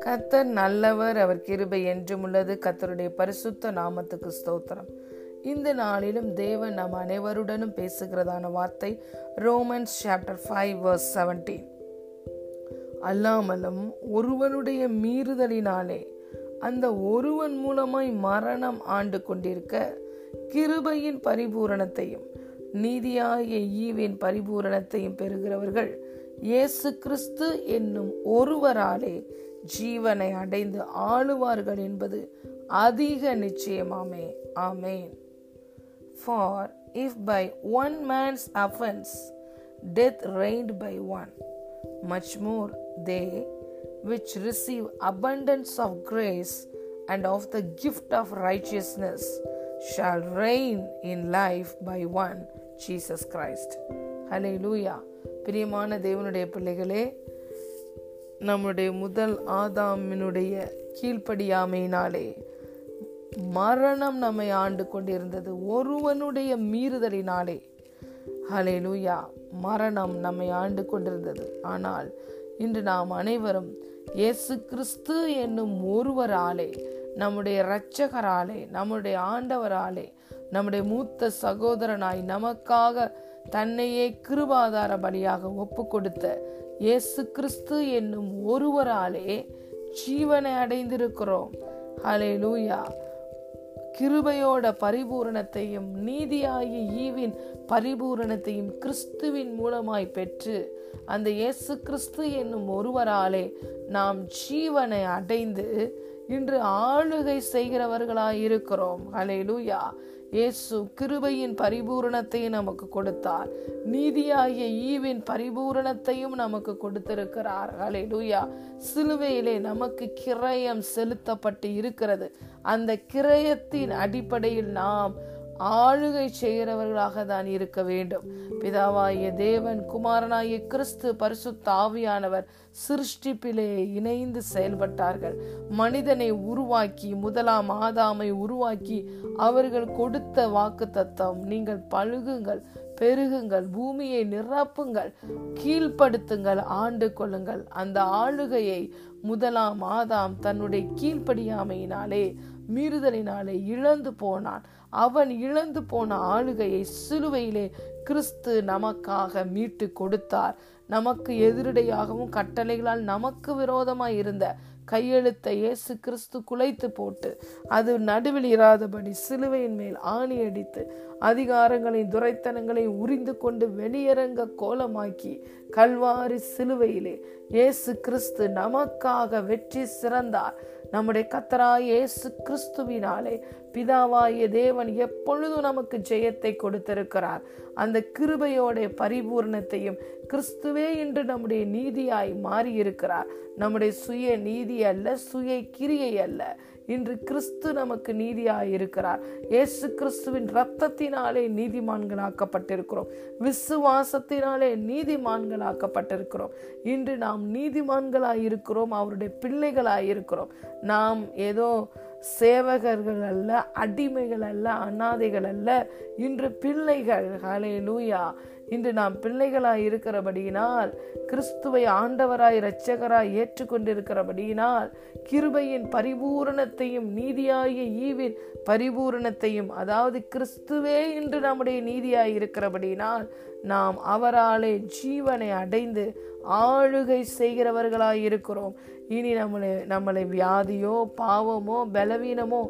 கத்தர் நல்லவர் அவர் கிருபை என்றும் உள்ளது. கத்தருடைய பரிசுத்த நாமத்துக்கு ஸ்தோத்திரம். இந்த நாளிலும் தேவன் நம் அனைவருடனும் பேசுகிறதான வார்த்தை Romans chapter five verse seventeen அல்லாமலும் ஒருவனுடைய மீறுதலினாலே அந்த ஒருவன் மூலமாய் மரணம் ஆண்டு கொண்டிருக்க கிருபையின் பரிபூரணத்தையும் நீதியாகிய ஈவின் பரிபூரணத்தையும் பெறுகிறவர்கள் இயேசு கிறிஸ்து என்னும் ஒருவராலே ஜீவனை அடைந்து ஆளுவார்கள் என்பது அதிக நிச்சயமாமே. ஆமேன். For if by one man's offence death reigned by one much more they which receive abundance of grace and of the gift of righteousness shall reign in life by one Christ hallelujah பிரியமான தேவனுடைய பிள்ளைகளே நம்முடைய முதல் ஆதாமினுடைய கீழ்ப்படியாமையினாலே மரணம் நம்மை ஆண்டு கொண்டிருந்தது ஒருவனுடைய மீறுதலினாலே. ஹலே லூயா மரணம் நம்மை ஆண்டு கொண்டிருந்தது. ஆனால் இன்று நாம் அனைவரும் இயேசு கிறிஸ்து என்னும் ஒருவராலே நம்முடைய இரட்சகராலே நம்முடைய ஆண்டவராலே நம்முடைய மூத்த சகோதரனாய் நமக்காக தன்னையே கிருபாதார பலியாக ஒப்பு கொடுத்த இயேசு கிறிஸ்து என்னும் ஒருவராலே ஜீவனை அடைந்திருக்கிறோம். ஹலே லூயா கிருபையோட பரிபூரணத்தையும் நீதியாகி ஈவின் பரிபூரணத்தையும் கிறிஸ்துவின் மூலமாய் பெற்று அந்த இயேசு கிறிஸ்து என்னும் ஒருவராலே நாம் ஜீவனை அடைந்து இன்று ஆளுகை செய்கிறவர்களாய் இருக்கிறோம். அலையிலூயா இயேசு கிருபையின் பரிபூரணத்தையும் நமக்கு கொடுத்தார். நீதியாகிய ஈவின் பரிபூரணத்தையும் நமக்கு கொடுத்திருக்கிறார். ஹலே லூயா சிலுவையிலே நமக்கு கிரயம் செலுத்தப்பட்டு இருக்கிறது. அந்த கிரயத்தின் அடிப்படையில் நாம் ஆளுகை செய்கிறவர்களாக தான் இருக்க வேண்டும். பிதாவாகிய தேவன் குமாரனாகிய கிறிஸ்து பரிசுத்த ஆவியானவர் சிருஷ்டிப்பிலே இணைந்து செயல்பட்டார்கள். மனிதனை உருவாக்கி முதலாம் ஆதாமை உருவாக்கி அவர்கள் கொடுத்த வாக்கு தத்தம் நீங்கள் பழுகுங்கள் பெருகுங்கள் பூமியை நிரப்புங்கள் கீழ்ப்படுத்துங்கள் ஆண்டு கொள்ளுங்கள் அந்த ஆளுகையை முதலாம் ஆதாம் தன்னுடைய கீழ்ப்படியாமையினாலே மீறுதலினாலே இழந்து போனான். அவன் இழந்து போன ஆளுகையை சிலுவையிலே கிறிஸ்து நமக்காக மீட்டு கொடுத்தார். நமக்கு எதிரடையாகவும் கட்டளைகளால் நமக்கு விரோதமாய் இருந்த கையெழுத்தை இயேசு கிறிஸ்து குலைத்து போட்டு அது நடுவில் இராதபடி சிலுவையின் மேல் ஆணி அடித்து அதிகாரங்களையும் துரைத்தனங்களையும் உறிந்து கொண்டு வெளியரங்க கோலமாக்கி கல்வாரி சிலுவையிலே இயேசு கிறிஸ்து நமக்காக வெற்றி சிறந்தார். நம்முடைய கத்தராய் இயேசு கிறிஸ்துவினாலே பிதாவாய தேவன் எப்பொழுதும் நமக்கு ஜெயத்தை கொடுத்திருக்கிறார். அந்த கிருபையோடைய பரிபூர்ணத்தையும் கிறிஸ்துவே இன்று நம்முடைய நீதியாய் மாறியிருக்கிறார். நம்முடைய சுய நீதி அல்ல சுய கிரியை அல்ல. இன்று கிறிஸ்து நமக்கு நீதியாய் இருக்கிறார். இயேசு கிறிஸ்துவின் ரத்தத்தினாலே நீதிமான்களாக்கப்பட்டிருக்கிறோம். விசுவாசத்தினாலே நீதிமான்களாக்கப்பட்டிருக்கிறோம். இன்று நாம் நீதிமான்களாய் இருக்கிறோம் அவருடைய பிள்ளைகளாய் இருக்கிறோம். நாம் ஏதோ சேவகர்கள் அல்ல அடிமைகள் அல்ல அனாதைகள் அல்ல. இன்று பிள்ளைகள் ஹலே லூயா இன்று நாம் பிள்ளைகளாய் இருக்கிறபடியினால் கிறிஸ்துவை ஆண்டவராய் இரட்சகராய் ஏற்றுக்கொண்டிருக்கிறபடியினால் கிருபையின் பரிபூரணத்தையும் நீதியாகிய ஈவின் பரிபூரணத்தையும் அதாவது கிறிஸ்துவே இன்று நம்முடைய நீதியாய் இருக்கிறபடியினால் நாம் அவராலே ஜீவனை அடைந்து ஆளுகை செய்கிறவர்களாய் இருக்கிறோம். இனி நம்மளை நம்மளை வியாதியோ பாவமோ பலவீனமோ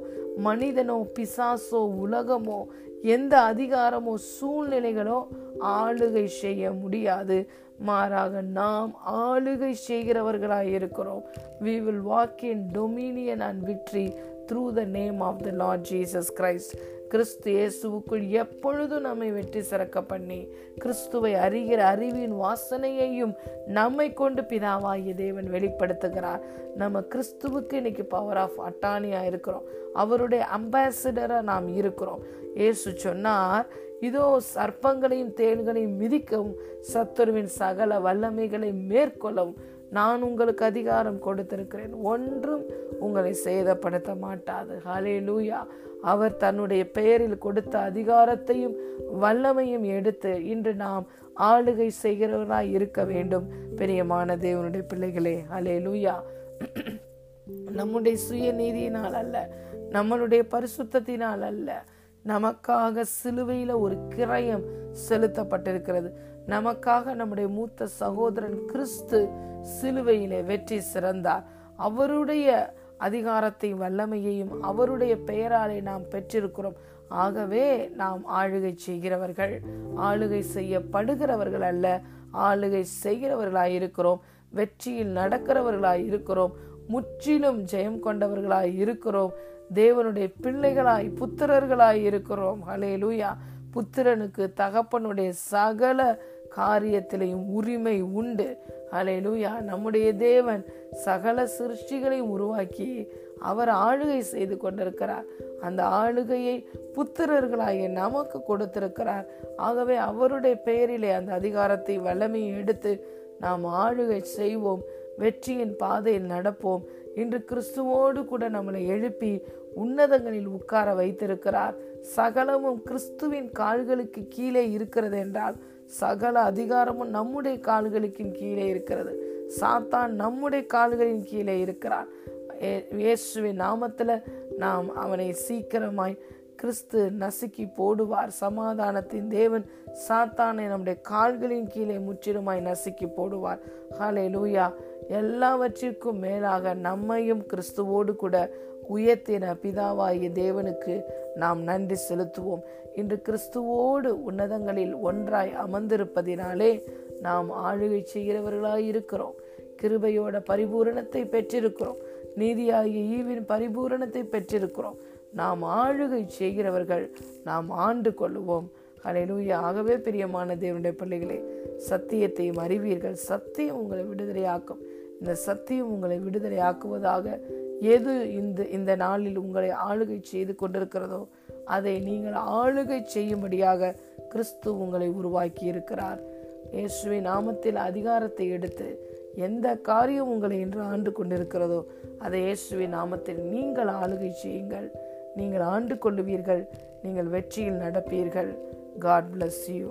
மனிதனோ பிசாசோ உலகமோ எந்த அதிகாரமோ சூழ்நிலைகளோ ஆளுகை செய்ய முடியாது. மாறாக நாம் ஆளுகை செய்கிறவர்களாக இருக்கிறோம். We will walk in dominion and victory through the name of the Lord Jesus Christ கிறிஸ்து இயேசுவுக்குள் எப்பொழுதும் நம்மை வெற்றி சிறக்க பண்ணி கிறிஸ்துவை அறிகிற அறிவின் வாசனையையும் நம்மை கொண்டு பிதாவாகிய தேவன் வெளிப்படுத்துகிறார். நம்ம கிறிஸ்துவுக்கு இன்னைக்கு பவர் ஆஃப் அட்டானியாக இருக்கிறோம். அவருடைய அம்பாசிடராக நாம் இருக்கிறோம். இயேசு சொன்னார் இதோ சர்ப்பங்களையும் தேள்களையும் மிதிக்கவும் சத்துருவின் சகல வல்லமைகளை மேற்கொள்ளவும் நான் உங்களுக்கு அதிகாரம் கொடுத்திருக்கிறேன். ஒன்றும் உங்களை சேதப்படுத்த மாட்டாது. ஹலே லூயா அவர் தன்னுடைய பெயரில் கொடுத்த அதிகாரத்தையும் வல்லமையும் எடுத்து இன்று நாம் ஆளுகை செய்கிறவராய் இருக்க வேண்டும். பெரியமான தேவனுடைய பிள்ளைகளே ஹலே லூயா நம்முடைய சுய நீதியினால் அல்ல நம்மளுடைய பரிசுத்தத்தினால் அல்ல நமக்காக சிலுவையில ஒரு கிரயம் செலுத்தப்பட்டிருக்கிறது. நமக்காக நம்முடைய மூத்த சகோதரன் கிறிஸ்து சிலுவையிலே வெற்றி சிறந்தார். அவருடைய அதிகாரத்தை வல்லமையையும் அவருடைய பெயராலே நாம் பெற்றிருக்கிறோம். ஆகவே நாம் ஆளுகை செய்கிறவர்கள் ஆளுகை செய்யப்படுகிறவர்கள் அல்ல ஆளுகை செய்கிறவர்களாய் இருக்கிறோம். வெற்றியில் நடக்கிறவர்களாய் இருக்கிறோம். முற்றிலும் ஜெயம் கொண்டவர்களாய் இருக்கிறோம். தேவனுடைய பிள்ளைகளாய் புத்திரர்களாய் இருக்கிறோம். ஹலே லூயா புத்திரனுக்கு தகப்பனுடைய சகல காரியத்திலையும் உரிமை உண்டு. ஹலே லூயா நம்முடைய தேவன் சகல சிருஷ்டிகளையும் உருவாக்கி அவர் ஆளுகை செய்து கொண்டிருக்கிறார். அந்த ஆளுகையை புத்திரர்களாகிய நமக்கு கொடுத்திருக்கிறார். ஆகவே அவருடைய பெயரிலே அந்த அதிகாரத்தை வல்லமையை எடுத்து நாம் ஆளுகை செய்வோம். வெற்றியின் பாதையில் நடப்போம். இன்று கிறிஸ்துவோடு கூட நம்மளை எழுப்பி உன்னதங்களில் உட்கார வைத்திருக்கிறார். சகலமும் கிறிஸ்துவின் கால்களுக்கு கீழே இருக்கிறது என்றால் சகல அதிகாரமும் நம்முடைய கால்களுக்கு கீழே இருக்கிறது. சாத்தான் நம்முடைய கால்களின் கீழே இருக்கிறான். இயேசுவின் நாமத்தில் நாம் அவனை சீக்கிரமாய் கிறிஸ்து நசுக்கி போடுவார். சமாதானத்தின் தேவன் சாத்தானை நம்முடைய கால்களின் கீழே முற்றிலுமாய் நசுக்கி போடுவார். ஹாலே லூயா எல்லாவற்றிற்கும் மேலாக நம்மையும் கிறிஸ்துவோடு கூட உயர்த்தின பிதாவாகிய தேவனுக்கு நாம் நன்றி செலுத்துவோம். இன்று கிறிஸ்துவோடு உன்னதங்களில் ஒன்றாய் அமர்ந்திருப்பதினாலே நாம் ஆளுகை செய்கிறவர்களாய் இருக்கிறோம். கிருபையோட பரிபூரணத்தை பெற்றிருக்கிறோம். நீதியாகிய ஈவின் பரிபூரணத்தை பெற்றிருக்கிறோம். நாம் ஆளுகை செய்கிறவர்கள் நாம் ஆண்டு கொள்ளுவோம். அலையிலூயா ஆகவே பிரியமான தேவனுடைய பிள்ளைகளே சத்தியத்தையும் அறிவீர்கள். சத்தியம் உங்களை விடுதலையாக்கும். இந்த சத்தியம் உங்களை விடுதலையாக்குவதாக எது இந்த இந்த நாளில் உங்களை ஆளுகை செய்து கொண்டிருக்கிறதோ அதை நீங்கள் ஆளுகை செய்யும்படியாக கிறிஸ்து உங்களை உருவாக்கி இருக்கிறார் இயேசுவை நாமத்தில் அதிகாரத்தை எடுத்து எந்த காரியம் உங்களை இன்று ஆண்டு கொண்டிருக்கிறதோ அதை இயேசுவை நாமத்தில் நீங்கள் ஆளுகை செய்யுங்கள். நீங்கள் ஆண்டு கொள்ளுவீர்கள் நீங்கள் வெற்றியில் நடப்பீர்கள். God bless you